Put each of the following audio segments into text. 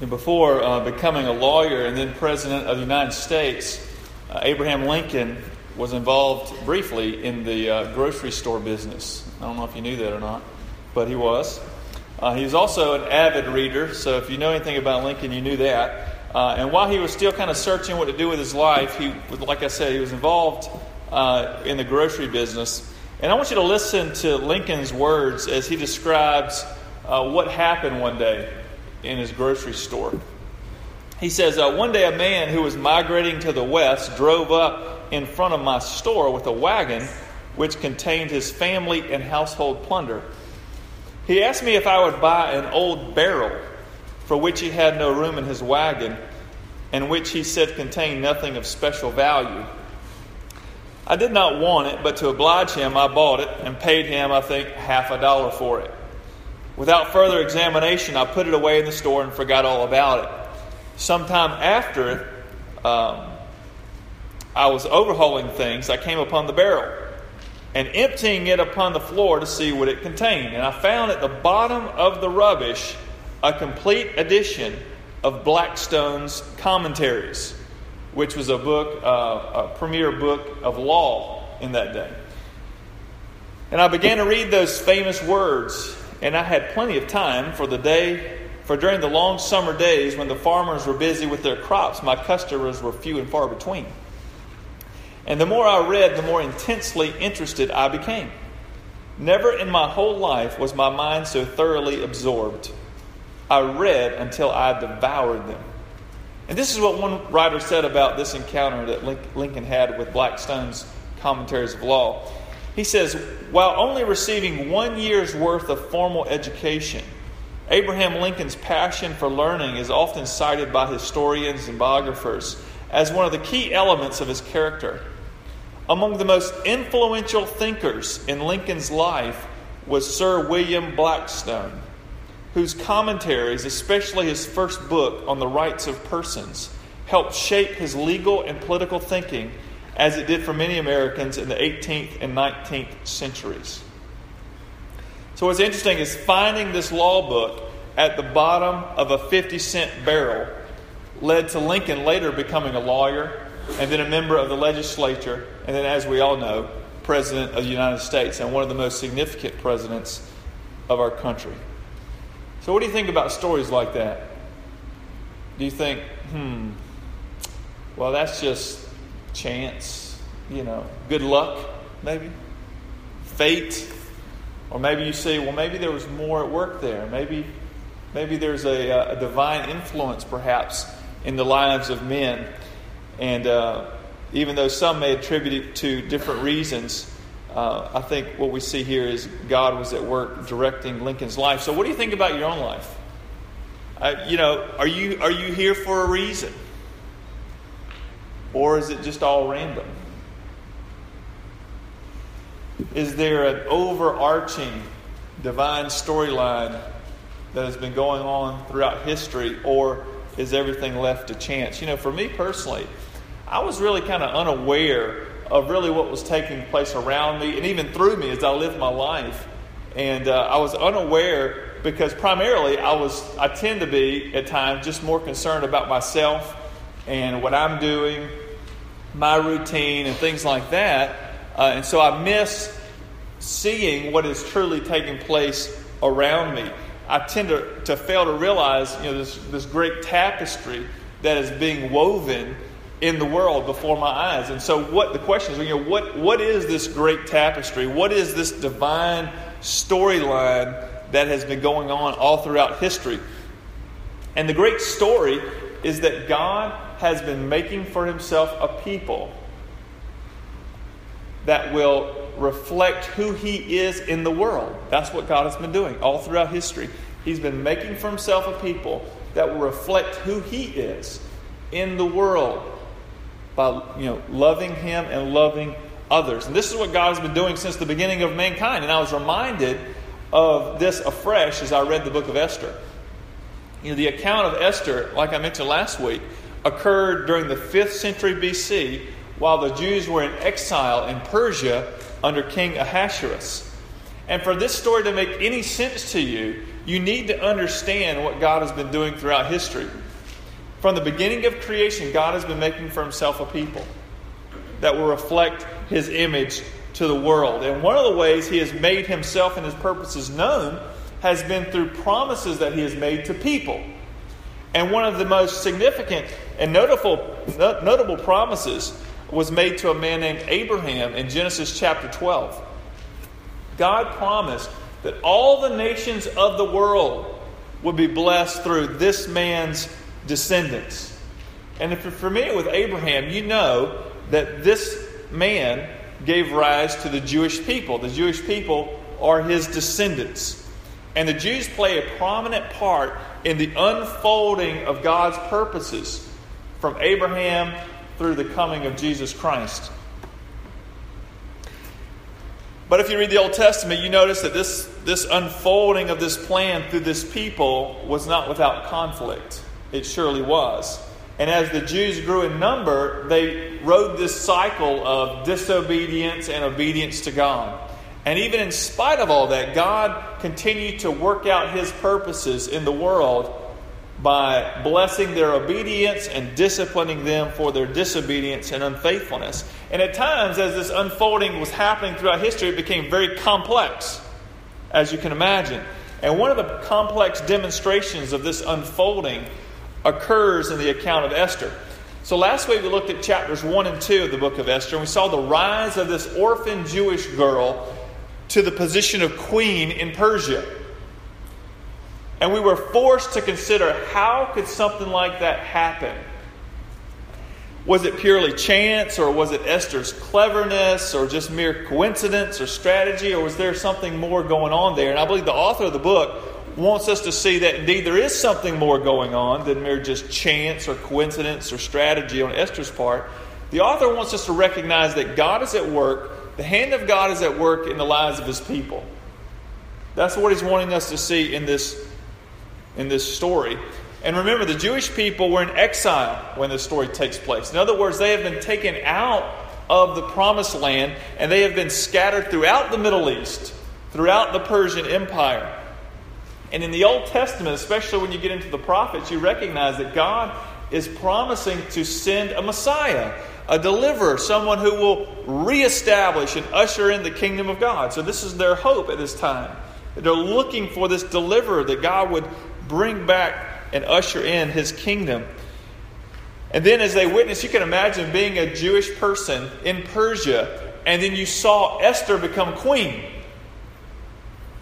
And before uh, becoming a lawyer and then president of the United States, uh, Abraham Lincoln was involved briefly in the uh, grocery store business. I don't know if you knew that or not, but he was. Uh, he was also an avid reader, so if you know anything about Lincoln, you knew that. Uh, and while he was still kind of searching what to do with his life, he, like I said, he was involved uh, in the grocery business. And I want you to listen to Lincoln's words as he describes what happened one day in his grocery store. He says, uh, One day a man who was migrating to the west drove up in front of my store with a wagon which contained his family and household plunder. He asked me if I would buy an old barrel for which he had no room in his wagon and which he said contained nothing of special value. I did not want it, but to oblige him, I bought it and paid him, I think, half a dollar for it. Without further examination, I put it away in the store and forgot all about it. Sometime after um, I was overhauling things, I came upon the barrel and emptying it upon the floor to see what it contained. And I found at the bottom of the rubbish a complete edition of Blackstone's Commentaries, which was a book, uh, a premier book of law in that day. And I began to read those famous words and I had plenty of time for the day, for during the long summer days when the farmers were busy with their crops, my customers were few and far between. And the more I read, the more intensely interested I became. Never in my whole life was my mind so thoroughly absorbed. I read until I devoured them. And this is what one writer said about this encounter that Lincoln had with Blackstone's commentaries of law. He says, while only receiving one year's worth of formal education, Abraham Lincoln's passion for learning is often cited by historians and biographers as one of the key elements of his character. Among the most influential thinkers in Lincoln's life was Sir William Blackstone, whose commentaries, especially his first book on the rights of persons, helped shape his legal and political thinking as it did for many Americans in the 18th and 19th centuries. So, what's interesting is finding this law book at the bottom of a 50 cent barrel led to Lincoln later becoming a lawyer and then a member of the legislature, and then, as we all know, President of the United States and one of the most significant presidents of our country. So, what do you think about stories like that? Do you think, hmm, well, that's just chance, you know, good luck, maybe, fate, or maybe you say, well, maybe there was more at work there. Maybe, maybe there's a, a divine influence, perhaps, in the lives of men. And uh, even though some may attribute it to different reasons, uh, I think what we see here is God was at work directing Lincoln's life. So, what do you think about your own life? Uh, you know, are you are you here for a reason? Or is it just all random? Is there an overarching divine storyline that has been going on throughout history, or is everything left to chance? You know, for me personally, I was really kind of unaware of really what was taking place around me and even through me as I lived my life. And uh, I was unaware because primarily I was I tend to be at times just more concerned about myself and what I'm doing my routine and things like that. Uh, and so I miss seeing what is truly taking place around me. I tend to, to fail to realize you know, this, this great tapestry that is being woven in the world before my eyes. And so what the question is, you know, what, what is this great tapestry? What is this divine storyline that has been going on all throughout history? And the great story is that God has been making for himself a people that will reflect who he is in the world. That's what God has been doing all throughout history. He's been making for himself a people that will reflect who he is in the world by you know loving him and loving others. And this is what God has been doing since the beginning of mankind. And I was reminded of this afresh as I read the book of Esther. You know, the account of Esther, like I mentioned last week, occurred during the 5th century BC while the Jews were in exile in Persia under King Ahasuerus. And for this story to make any sense to you, you need to understand what God has been doing throughout history. From the beginning of creation, God has been making for himself a people that will reflect his image to the world. And one of the ways he has made himself and his purposes known has been through promises that he has made to people. And one of the most significant and notable, notable promises was made to a man named Abraham in Genesis chapter 12. God promised that all the nations of the world would be blessed through this man's descendants. And if you're familiar with Abraham, you know that this man gave rise to the Jewish people. The Jewish people are his descendants. And the Jews play a prominent part in the unfolding of God's purposes from Abraham through the coming of Jesus Christ. But if you read the Old Testament, you notice that this, this unfolding of this plan through this people was not without conflict. It surely was. And as the Jews grew in number, they rode this cycle of disobedience and obedience to God. And even in spite of all that, God continued to work out his purposes in the world by blessing their obedience and disciplining them for their disobedience and unfaithfulness. And at times, as this unfolding was happening throughout history, it became very complex, as you can imagine. And one of the complex demonstrations of this unfolding occurs in the account of Esther. So last week we looked at chapters 1 and 2 of the book of Esther, and we saw the rise of this orphan Jewish girl to the position of queen in Persia. And we were forced to consider how could something like that happen? Was it purely chance, or was it Esther's cleverness, or just mere coincidence or strategy, or was there something more going on there? And I believe the author of the book wants us to see that indeed there is something more going on than mere just chance or coincidence or strategy on Esther's part. The author wants us to recognize that God is at work, the hand of God is at work in the lives of his people. That's what he's wanting us to see in this, in this story. And remember, the Jewish people were in exile when this story takes place. In other words, they have been taken out of the promised land and they have been scattered throughout the Middle East, throughout the Persian Empire. And in the Old Testament, especially when you get into the prophets, you recognize that God is promising to send a Messiah, a deliverer, someone who will reestablish and usher in the kingdom of God. So, this is their hope at this time. They're looking for this deliverer that God would bring back and usher in his kingdom. And then, as they witness, you can imagine being a Jewish person in Persia, and then you saw Esther become queen.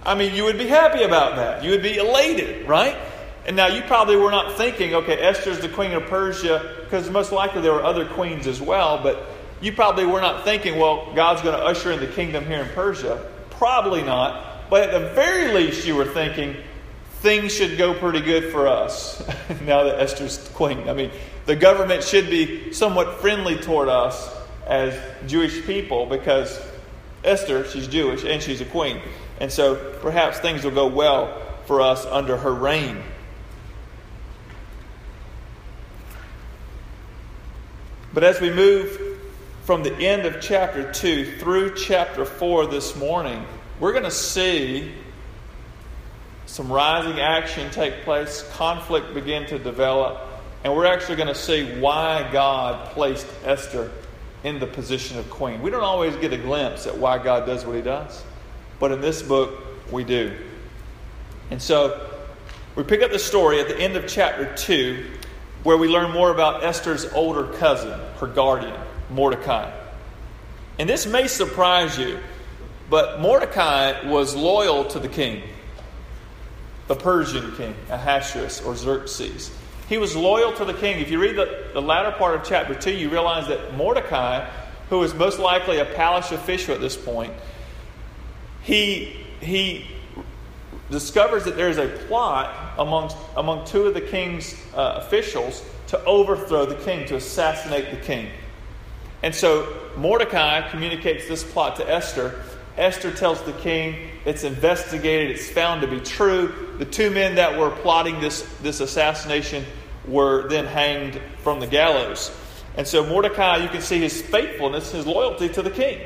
I mean, you would be happy about that. You would be elated, right? And now you probably were not thinking, okay, Esther's the queen of Persia, because most likely there were other queens as well, but you probably were not thinking, well, God's going to usher in the kingdom here in Persia. Probably not. But at the very least, you were thinking, things should go pretty good for us now that Esther's queen. I mean, the government should be somewhat friendly toward us as Jewish people because Esther, she's Jewish and she's a queen. And so perhaps things will go well for us under her reign. But as we move from the end of chapter 2 through chapter 4 this morning, we're going to see some rising action take place, conflict begin to develop, and we're actually going to see why God placed Esther in the position of queen. We don't always get a glimpse at why God does what he does. But in this book, we do. And so we pick up the story at the end of chapter 2, where we learn more about Esther's older cousin, her guardian, Mordecai. And this may surprise you, but Mordecai was loyal to the king, the Persian king, Ahasuerus or Xerxes. He was loyal to the king. If you read the, the latter part of chapter 2, you realize that Mordecai, who was most likely a palace official at this point, he, he discovers that there is a plot amongst, among two of the king's uh, officials to overthrow the king, to assassinate the king. And so Mordecai communicates this plot to Esther. Esther tells the king it's investigated, it's found to be true. The two men that were plotting this, this assassination were then hanged from the gallows. And so Mordecai, you can see his faithfulness, his loyalty to the king.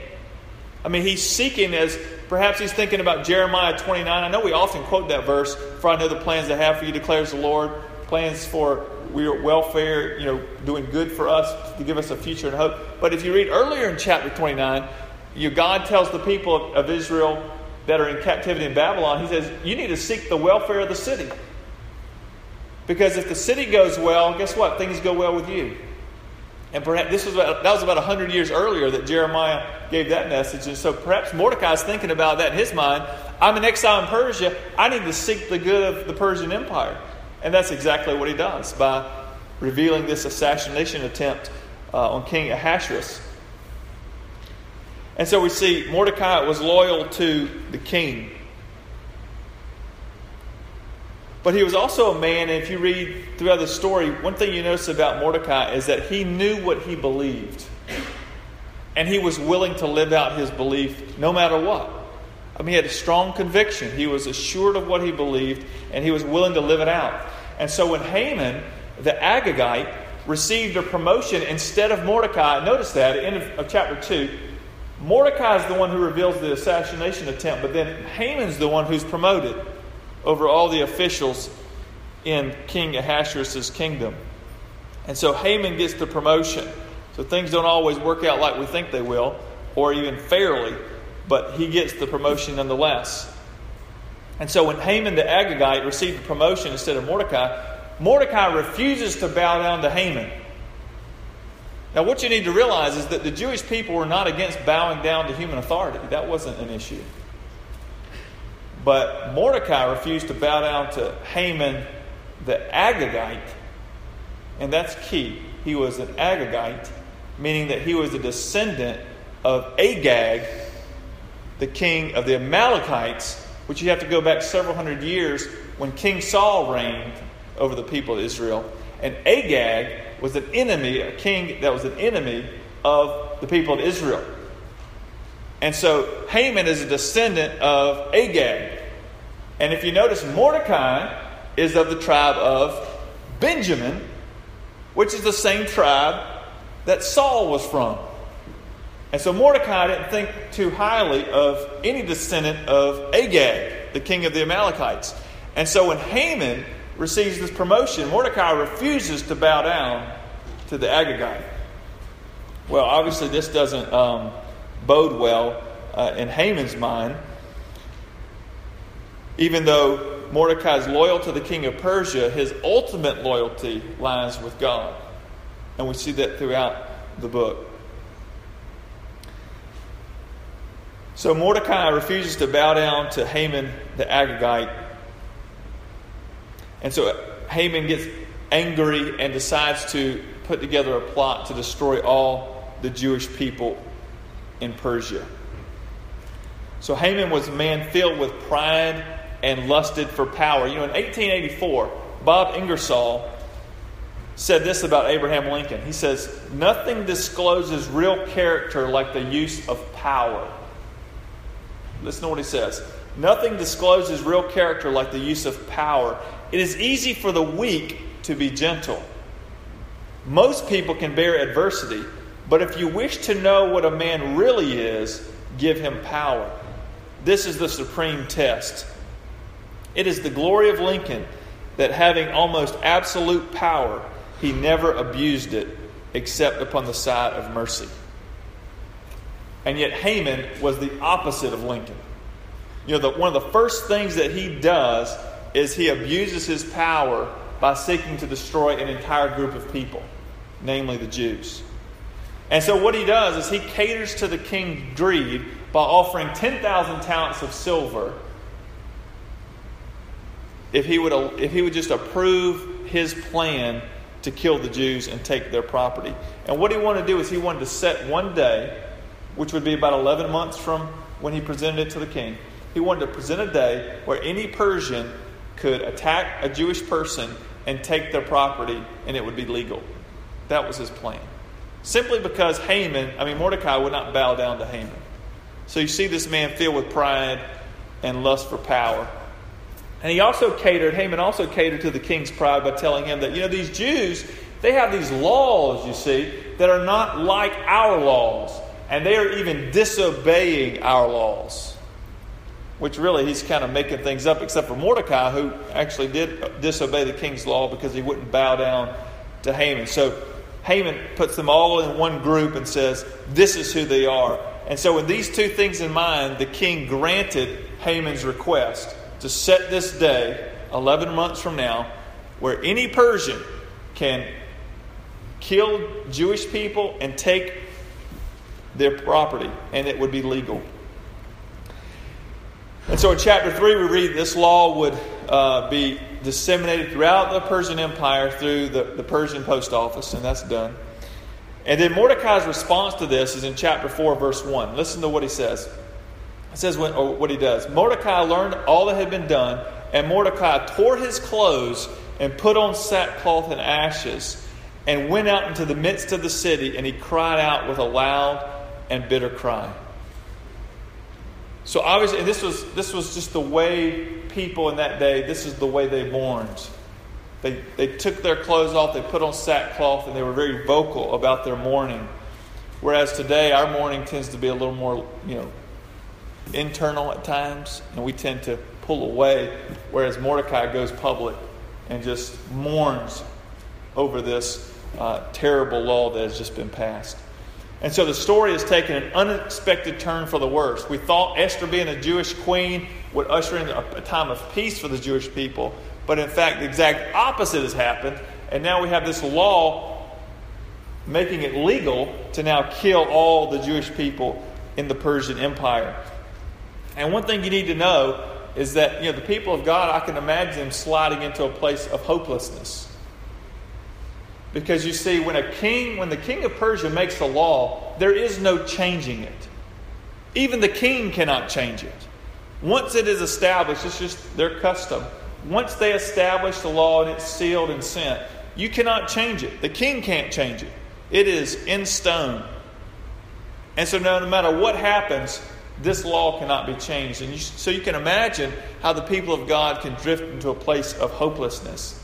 I mean, he's seeking as perhaps he's thinking about Jeremiah 29. I know we often quote that verse, for I know the plans I have for you, declares the Lord. Plans for your welfare, you know, doing good for us to give us a future and hope. But if you read earlier in chapter 29, you, God tells the people of, of Israel that are in captivity in Babylon, He says, you need to seek the welfare of the city. Because if the city goes well, guess what? Things go well with you. And perhaps this was about, that was about 100 years earlier that Jeremiah gave that message. And so perhaps Mordecai's thinking about that in his mind. I'm an exile in Persia. I need to seek the good of the Persian Empire. And that's exactly what he does by revealing this assassination attempt uh, on King Ahasuerus. And so we see Mordecai was loyal to the king. But he was also a man, and if you read throughout the story, one thing you notice about Mordecai is that he knew what he believed. And he was willing to live out his belief no matter what. I mean, he had a strong conviction. He was assured of what he believed, and he was willing to live it out. And so when Haman, the Agagite, received a promotion instead of Mordecai, notice that at the end of, of chapter 2, Mordecai is the one who reveals the assassination attempt, but then Haman's the one who's promoted over all the officials in King Ahasuerus' kingdom. And so Haman gets the promotion. So things don't always work out like we think they will, or even fairly, but he gets the promotion nonetheless. And so when Haman the Agagite received the promotion instead of Mordecai, Mordecai refuses to bow down to Haman. Now, what you need to realize is that the Jewish people were not against bowing down to human authority. That wasn't an issue. But Mordecai refused to bow down to Haman the Agagite, and that's key. He was an Agagite, meaning that he was a descendant of Agag, the king of the Amalekites, which you have to go back several hundred years when King Saul reigned over the people of Israel. And Agag was an enemy, a king that was an enemy of the people of Israel. And so Haman is a descendant of Agag. And if you notice, Mordecai is of the tribe of Benjamin, which is the same tribe that Saul was from. And so Mordecai didn't think too highly of any descendant of Agag, the king of the Amalekites. And so when Haman receives this promotion, Mordecai refuses to bow down to the Agagite. Well, obviously, this doesn't um, bode well uh, in Haman's mind. Even though Mordecai is loyal to the king of Persia, his ultimate loyalty lies with God. And we see that throughout the book. So Mordecai refuses to bow down to Haman the Agagite. And so Haman gets angry and decides to put together a plot to destroy all the Jewish people in Persia. So Haman was a man filled with pride and lusted for power. You know, in 1884, Bob Ingersoll said this about Abraham Lincoln. He says, Nothing discloses real character like the use of power. Listen to what he says. Nothing discloses real character like the use of power. It is easy for the weak to be gentle. Most people can bear adversity, but if you wish to know what a man really is, give him power. This is the supreme test. It is the glory of Lincoln that having almost absolute power, he never abused it except upon the side of mercy. And yet, Haman was the opposite of Lincoln. You know, the, one of the first things that he does is he abuses his power by seeking to destroy an entire group of people, namely the Jews. And so, what he does is he caters to the king's greed by offering 10,000 talents of silver if he, would, if he would just approve his plan to kill the Jews and take their property. And what he wanted to do is he wanted to set one day which would be about 11 months from when he presented it to the king. He wanted to present a day where any Persian could attack a Jewish person and take their property, and it would be legal. That was his plan. Simply because Haman, I mean, Mordecai would not bow down to Haman. So you see this man filled with pride and lust for power. And he also catered, Haman also catered to the king's pride by telling him that, you know, these Jews, they have these laws, you see, that are not like our laws. and they are even disobeying our laws. Which really, he's kind of making things up, except for Mordecai, who actually did disobey the king's law because he wouldn't bow down to Haman. So Haman puts them all in one group and says, This is who they are. And so, with these two things in mind, the king granted Haman's request to set this day, 11 months from now, where any Persian can kill Jewish people and take their property, and it would be legal. And so in chapter 3, we read this law would uh, be disseminated throughout the Persian Empire through the, the Persian post office, and that's done. And then Mordecai's response to this is in chapter 4, verse 1. Listen to what he says. Says when, oh, what he does. Mordecai learned all that had been done, and Mordecai tore his clothes and put on sackcloth and ashes, and went out into the midst of the city, and he cried out with a loud and bitter cry. So obviously, this was this was just the way people in that day. This is the way they mourned. They they took their clothes off, they put on sackcloth, and they were very vocal about their mourning. Whereas today, our mourning tends to be a little more, you know, internal at times, and we tend to pull away. Whereas Mordecai goes public and just mourns over this uh, terrible law that has just been passed. And so the story has taken an unexpected turn for the worse. We thought Esther being a Jewish queen would usher in a, a time of peace for the Jewish people, but in fact, the exact opposite has happened. And now we have this law making it legal to now kill all the Jewish people in the Persian Empire. And one thing you need to know is that you know the people of God, I can imagine them sliding into a place of hopelessness. Because you see, when a king, when the king of Persia makes a law, there is no changing it. Even the king cannot change it. Once it is established, it's just their custom. Once they establish the law and it's sealed and sent, you cannot change it. The king can't change it. It is in stone. And so, no, no matter what happens, this law cannot be changed. And you, so you can imagine how the people of God can drift into a place of hopelessness.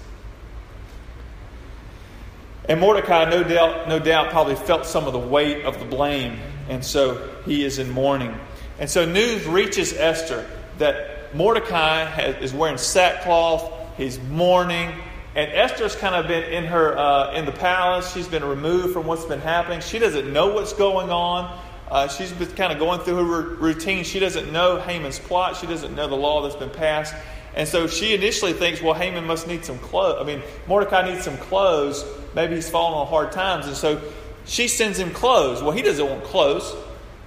And Mordecai, no doubt, no doubt, probably felt some of the weight of the blame, and so he is in mourning. And so news reaches Esther that Mordecai has, is wearing sackcloth, he's mourning, and Esther's kind of been in her uh, in the palace. She's been removed from what's been happening. She doesn't know what's going on. Uh, she's been kind of going through her routine. She doesn't know Haman's plot. She doesn't know the law that's been passed. And so she initially thinks, well, Haman must need some clothes. I mean, Mordecai needs some clothes. Maybe he's fallen on hard times. And so she sends him clothes. Well, he doesn't want clothes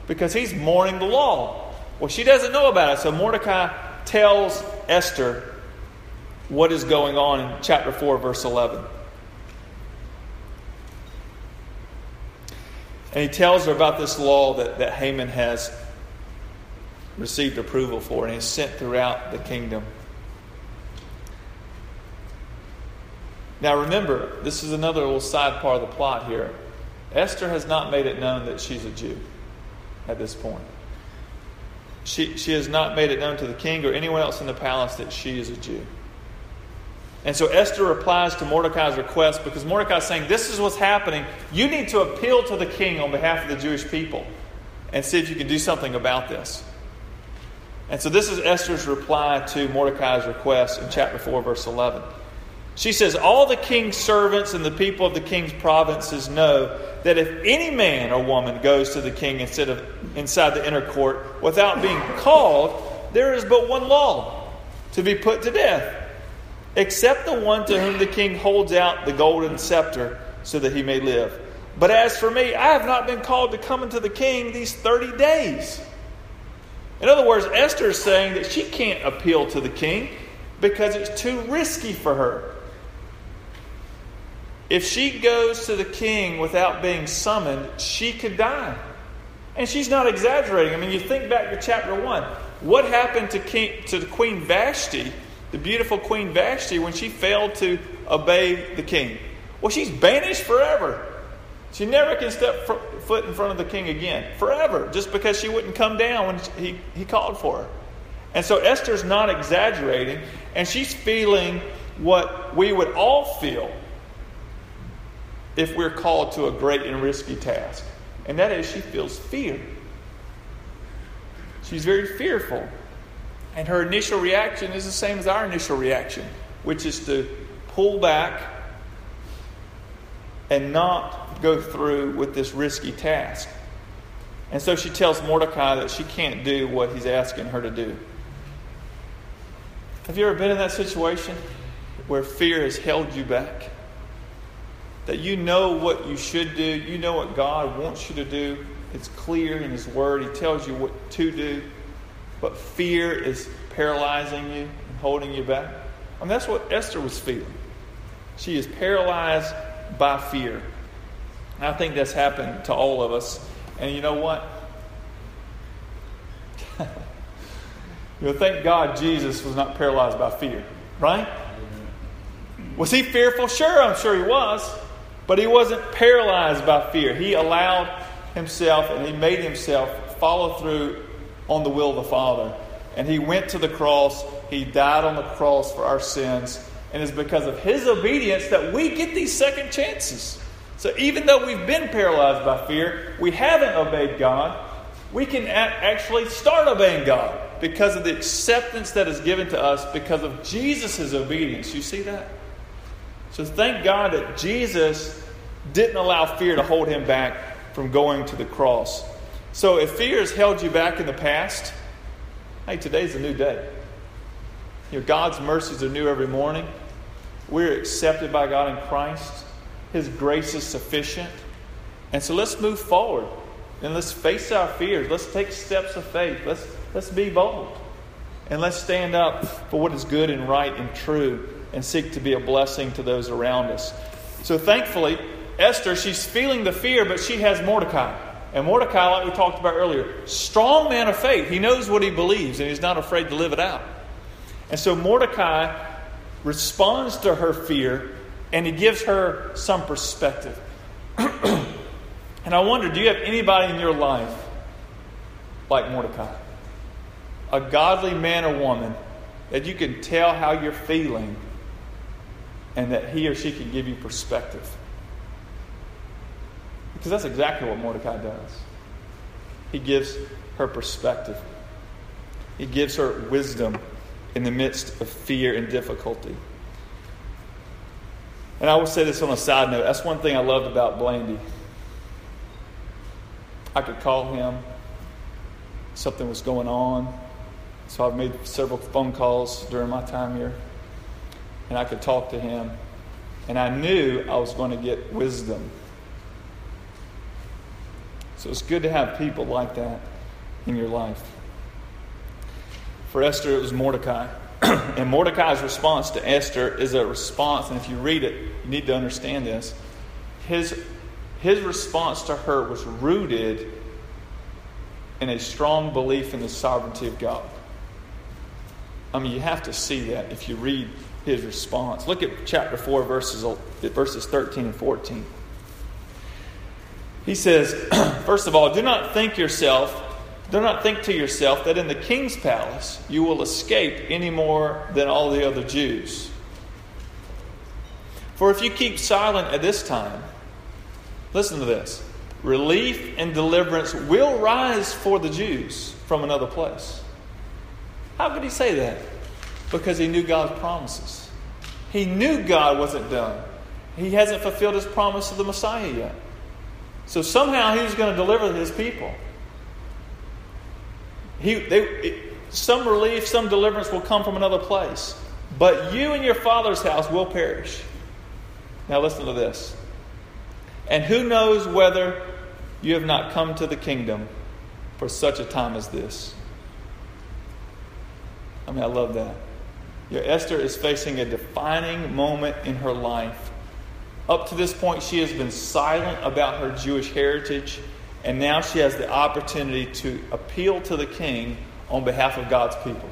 because he's mourning the law. Well, she doesn't know about it. So Mordecai tells Esther what is going on in chapter 4, verse 11. And he tells her about this law that, that Haman has received approval for and is sent throughout the kingdom. Now remember, this is another little side part of the plot here. Esther has not made it known that she's a Jew at this point. She, she has not made it known to the king or anyone else in the palace that she is a Jew. And so Esther replies to Mordecai's request because Mordecai is saying, This is what's happening. You need to appeal to the king on behalf of the Jewish people and see if you can do something about this. And so this is Esther's reply to Mordecai's request in chapter 4, verse 11. She says, All the king's servants and the people of the king's provinces know that if any man or woman goes to the king instead of inside the inner court without being called, there is but one law to be put to death, except the one to whom the king holds out the golden scepter so that he may live. But as for me, I have not been called to come into the king these 30 days. In other words, Esther is saying that she can't appeal to the king because it's too risky for her. If she goes to the king without being summoned, she could die. And she's not exaggerating. I mean, you think back to chapter 1. What happened to, king, to Queen Vashti, the beautiful Queen Vashti, when she failed to obey the king? Well, she's banished forever. She never can step foot in front of the king again, forever, just because she wouldn't come down when he, he called for her. And so Esther's not exaggerating, and she's feeling what we would all feel if we're called to a great and risky task. and that is she feels fear. She's very fearful. And her initial reaction is the same as our initial reaction, which is to pull back and not go through with this risky task. And so she tells Mordecai that she can't do what he's asking her to do. Have you ever been in that situation where fear has held you back? That you know what you should do, you know what God wants you to do. It's clear in His Word, He tells you what to do, but fear is paralyzing you and holding you back. Mean, that's what Esther was feeling. She is paralyzed by fear. And I think that's happened to all of us. And you know what? you know, thank God Jesus was not paralyzed by fear, right? Was he fearful? Sure, I'm sure he was. But he wasn't paralyzed by fear. He allowed himself and he made himself follow through on the will of the Father. And he went to the cross. He died on the cross for our sins. And it's because of his obedience that we get these second chances. So even though we've been paralyzed by fear, we haven't obeyed God, we can actually start obeying God because of the acceptance that is given to us because of Jesus' obedience. You see that? So thank God that Jesus didn't allow fear to hold him back from going to the cross. So if fear has held you back in the past, hey, today's a new day. You know, God's mercies are new every morning. We're accepted by God in Christ. His grace is sufficient. And so let's move forward and let's face our fears. Let's take steps of faith. Let's, let's be bold. And let's stand up for what is good and right and true and seek to be a blessing to those around us. So thankfully, Esther, she's feeling the fear, but she has Mordecai. And Mordecai, like we talked about earlier, strong man of faith. He knows what he believes and he's not afraid to live it out. And so Mordecai responds to her fear and he gives her some perspective. and I wonder do you have anybody in your life like Mordecai? A godly man or woman that you can tell how you're feeling and that he or she can give you perspective. Because that's exactly what Mordecai does. He gives her perspective, he gives her wisdom in the midst of fear and difficulty. And I will say this on a side note that's one thing I loved about Blandy. I could call him, something was going on. So I've made several phone calls during my time here. And I could talk to him. And I knew I was going to get wisdom. So it's good to have people like that in your life. For Esther, it was Mordecai. and Mordecai's response to Esther is a response, and if you read it, you need to understand this. His, his response to her was rooted in a strong belief in the sovereignty of God. I mean, you have to see that if you read his response. Look at chapter 4, verses, verses 13 and 14. He says, first of all, do not think yourself do not think to yourself that in the king's palace you will escape any more than all the other Jews. For if you keep silent at this time, listen to this relief and deliverance will rise for the Jews from another place. How could he say that? Because he knew God's promises. He knew God wasn't done. He hasn't fulfilled his promise to the Messiah yet. So somehow he was going to deliver his people. He, they, it, some relief, some deliverance will come from another place. But you and your father's house will perish. Now listen to this. And who knows whether you have not come to the kingdom for such a time as this? I mean, I love that. Your Esther is facing a defining moment in her life. Up to this point, she has been silent about her Jewish heritage and now she has the opportunity to appeal to the king on behalf of God's people.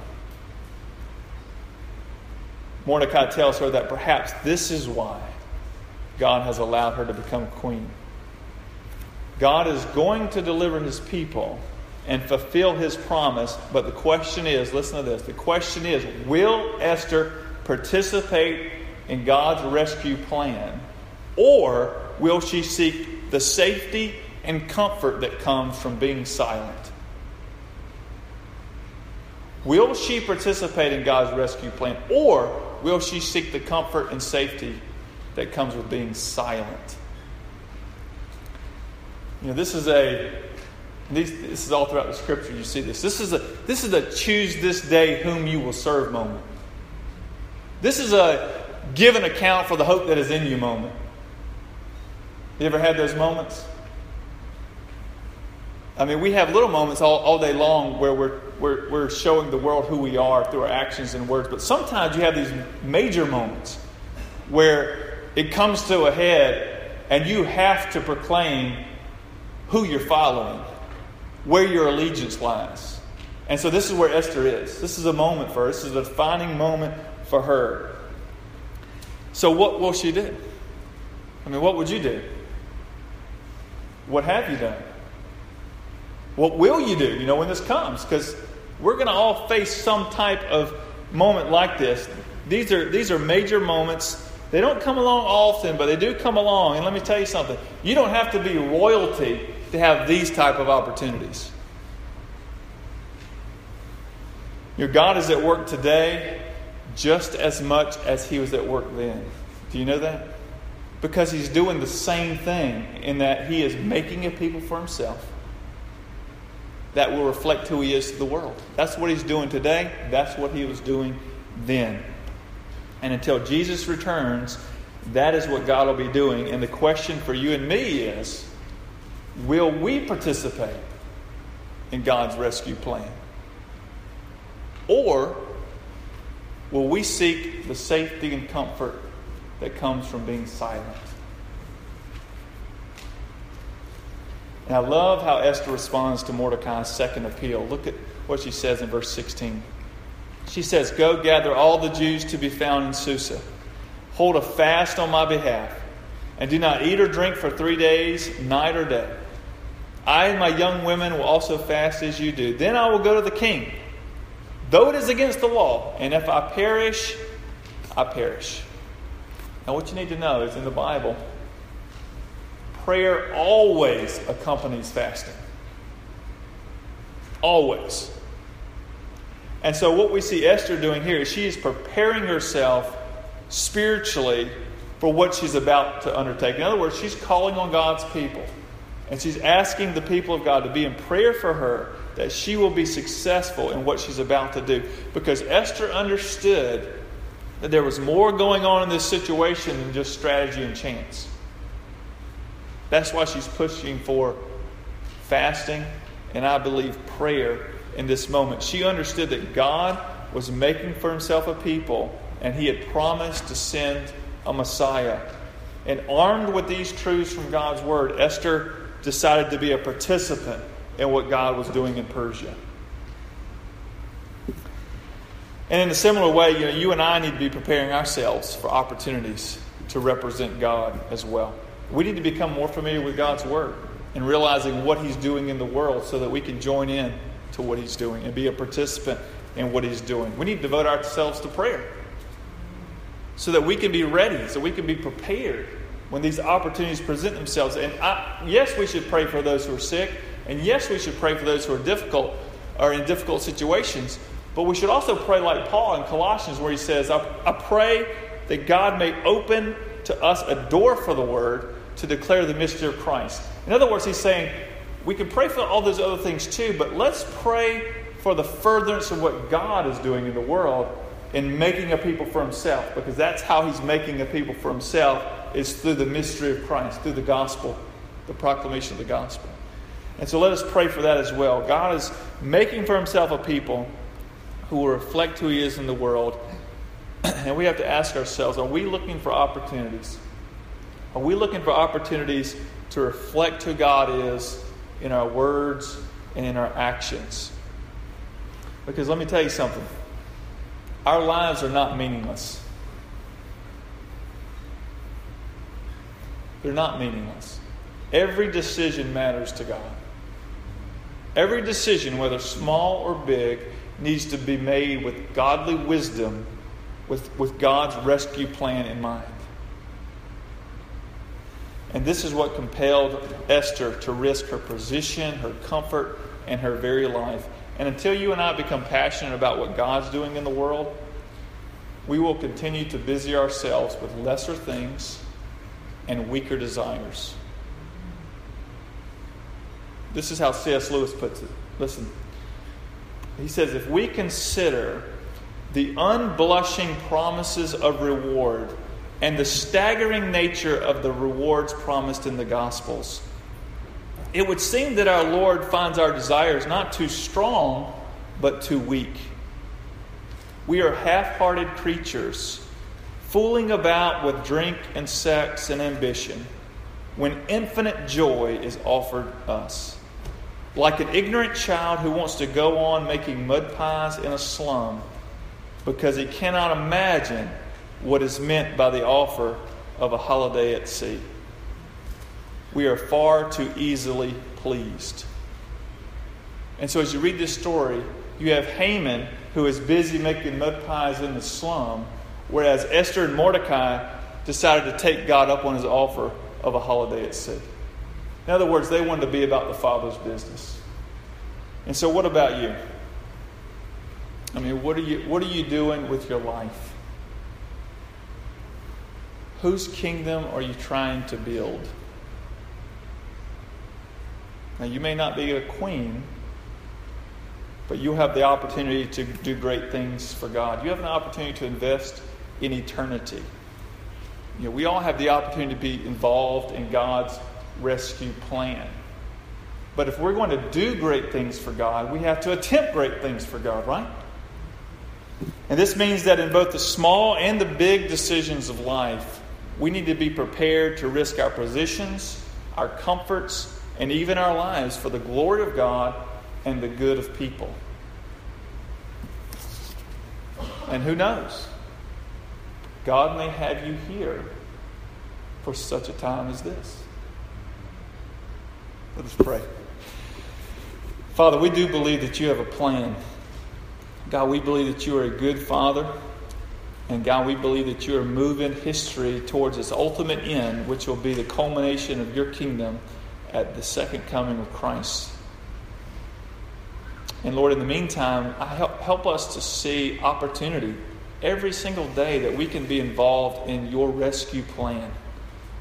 Mordecai tells her that perhaps this is why God has allowed her to become queen. God is going to deliver his people and fulfill his promise, but the question is listen to this the question is will Esther participate in God's rescue plan, or will she seek the safety and comfort that comes from being silent? Will she participate in God's rescue plan, or will she seek the comfort and safety that comes with being silent? You know, this is a this is all throughout the scripture. You see this. This is a this is a choose this day whom you will serve moment. This is a give an account for the hope that is in you moment. You ever had those moments? I mean, we have little moments all, all day long where we're, we're, we're showing the world who we are through our actions and words, but sometimes you have these major moments where it comes to a head and you have to proclaim who you're following, where your allegiance lies. And so this is where Esther is. This is a moment for her. This is a defining moment for her. So what will she do? I mean, what would you do? What have you done? What will you do, you know, when this comes? Because we're going to all face some type of moment like this. These are, these are major moments. They don't come along often, but they do come along. And let me tell you something. You don't have to be royalty to have these type of opportunities. Your God is at work today just as much as he was at work then. Do you know that? Because he's doing the same thing in that he is making a people for himself that will reflect who he is to the world. That's what he's doing today. That's what he was doing then. And until Jesus returns, that is what God will be doing. And the question for you and me is will we participate in God's rescue plan? Or will we seek the safety and comfort that comes from being silent? And I love how Esther responds to Mordecai's second appeal. Look at what she says in verse 16. She says, Go gather all the Jews to be found in Susa. Hold a fast on my behalf, and do not eat or drink for three days, night or day. I and my young women will also fast as you do. Then I will go to the king, though it is against the law. And if I perish, I perish. Now, what you need to know is in the Bible, prayer always accompanies fasting. Always. And so, what we see Esther doing here is she is preparing herself spiritually for what she's about to undertake. In other words, she's calling on God's people. And she's asking the people of God to be in prayer for her that she will be successful in what she's about to do. Because Esther understood that there was more going on in this situation than just strategy and chance. That's why she's pushing for fasting and I believe prayer in this moment. She understood that God was making for himself a people and he had promised to send a Messiah. And armed with these truths from God's word, Esther decided to be a participant in what God was doing in Persia. And in a similar way, you know, you and I need to be preparing ourselves for opportunities to represent God as well. We need to become more familiar with God's Word and realizing what He's doing in the world so that we can join in to what He's doing and be a participant in what He's doing. We need to devote ourselves to prayer so that we can be ready, so we can be prepared when these opportunities present themselves. And I, yes, we should pray for those who are sick, and yes, we should pray for those who are difficult or in difficult situations. But we should also pray like Paul in Colossians, where he says, I, I pray that God may open to us a door for the word to declare the mystery of Christ. In other words, he's saying we can pray for all those other things too, but let's pray for the furtherance of what God is doing in the world in making a people for himself, because that's how he's making a people for himself is through the mystery of Christ, through the gospel, the proclamation of the gospel. And so let us pray for that as well. God is making for himself a people who will reflect who he is in the world. And we have to ask ourselves are we looking for opportunities? Are we looking for opportunities to reflect who God is in our words and in our actions? Because let me tell you something our lives are not meaningless. They're not meaningless. Every decision matters to God. Every decision, whether small or big, needs to be made with godly wisdom, with, with God's rescue plan in mind. And this is what compelled Esther to risk her position, her comfort, and her very life. And until you and I become passionate about what God's doing in the world, we will continue to busy ourselves with lesser things and weaker desires. This is how C.S. Lewis puts it. Listen. He says, if we consider the unblushing promises of reward and the staggering nature of the rewards promised in the Gospels, it would seem that our Lord finds our desires not too strong, but too weak. We are half hearted creatures, fooling about with drink and sex and ambition, when infinite joy is offered us. Like an ignorant child who wants to go on making mud pies in a slum because he cannot imagine what is meant by the offer of a holiday at sea. We are far too easily pleased. And so, as you read this story, you have Haman who is busy making mud pies in the slum, whereas Esther and Mordecai decided to take God up on his offer of a holiday at sea. In other words, they wanted to be about the Father's business. And so, what about you? I mean, what are you, what are you doing with your life? Whose kingdom are you trying to build? Now, you may not be a queen, but you have the opportunity to do great things for God. You have an opportunity to invest in eternity. You know, we all have the opportunity to be involved in God's rescue plan. But if we're going to do great things for God, we have to attempt great things for God, right? And this means that in both the small and the big decisions of life, we need to be prepared to risk our positions, our comforts, and even our lives for the glory of God and the good of people. And who knows? God may have you here for such a time as this. Let us pray. Father, we do believe that you have a plan. God, we believe that you are a good Father. And God, we believe that you are moving history towards its ultimate end, which will be the culmination of your kingdom at the second coming of Christ. And Lord, in the meantime, help, help us to see opportunity every single day that we can be involved in your rescue plan.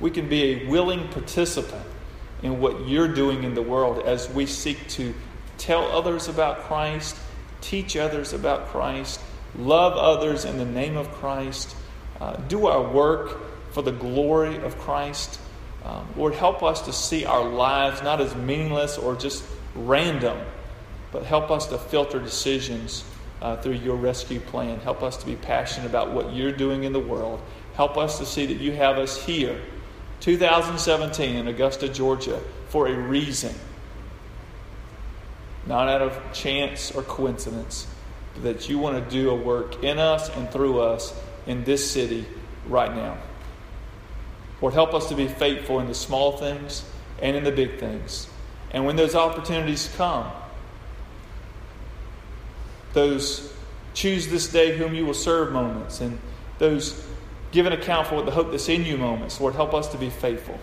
We can be a willing participant in what you're doing in the world as we seek to tell others about Christ, teach others about Christ, love others in the name of Christ, uh, do our work for the glory of Christ. Um, Lord, help us to see our lives not as meaningless or just random, but help us to filter decisions uh, through your rescue plan. Help us to be passionate about what you're doing in the world. Help us to see that you have us here, 2017 in Augusta, Georgia, for a reason not out of chance or coincidence, but that you want to do a work in us and through us in this city right now. Lord, help us to be faithful in the small things and in the big things. And when those opportunities come, those choose this day whom you will serve moments, and those give an account for the hope that's in you moments, Lord, help us to be faithful.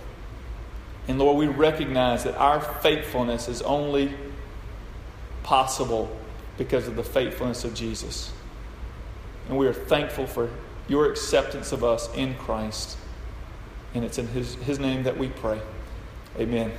And Lord, we recognize that our faithfulness is only possible because of the faithfulness of Jesus. And we are thankful for your acceptance of us in Christ. And it's in his, his name that we pray. Amen.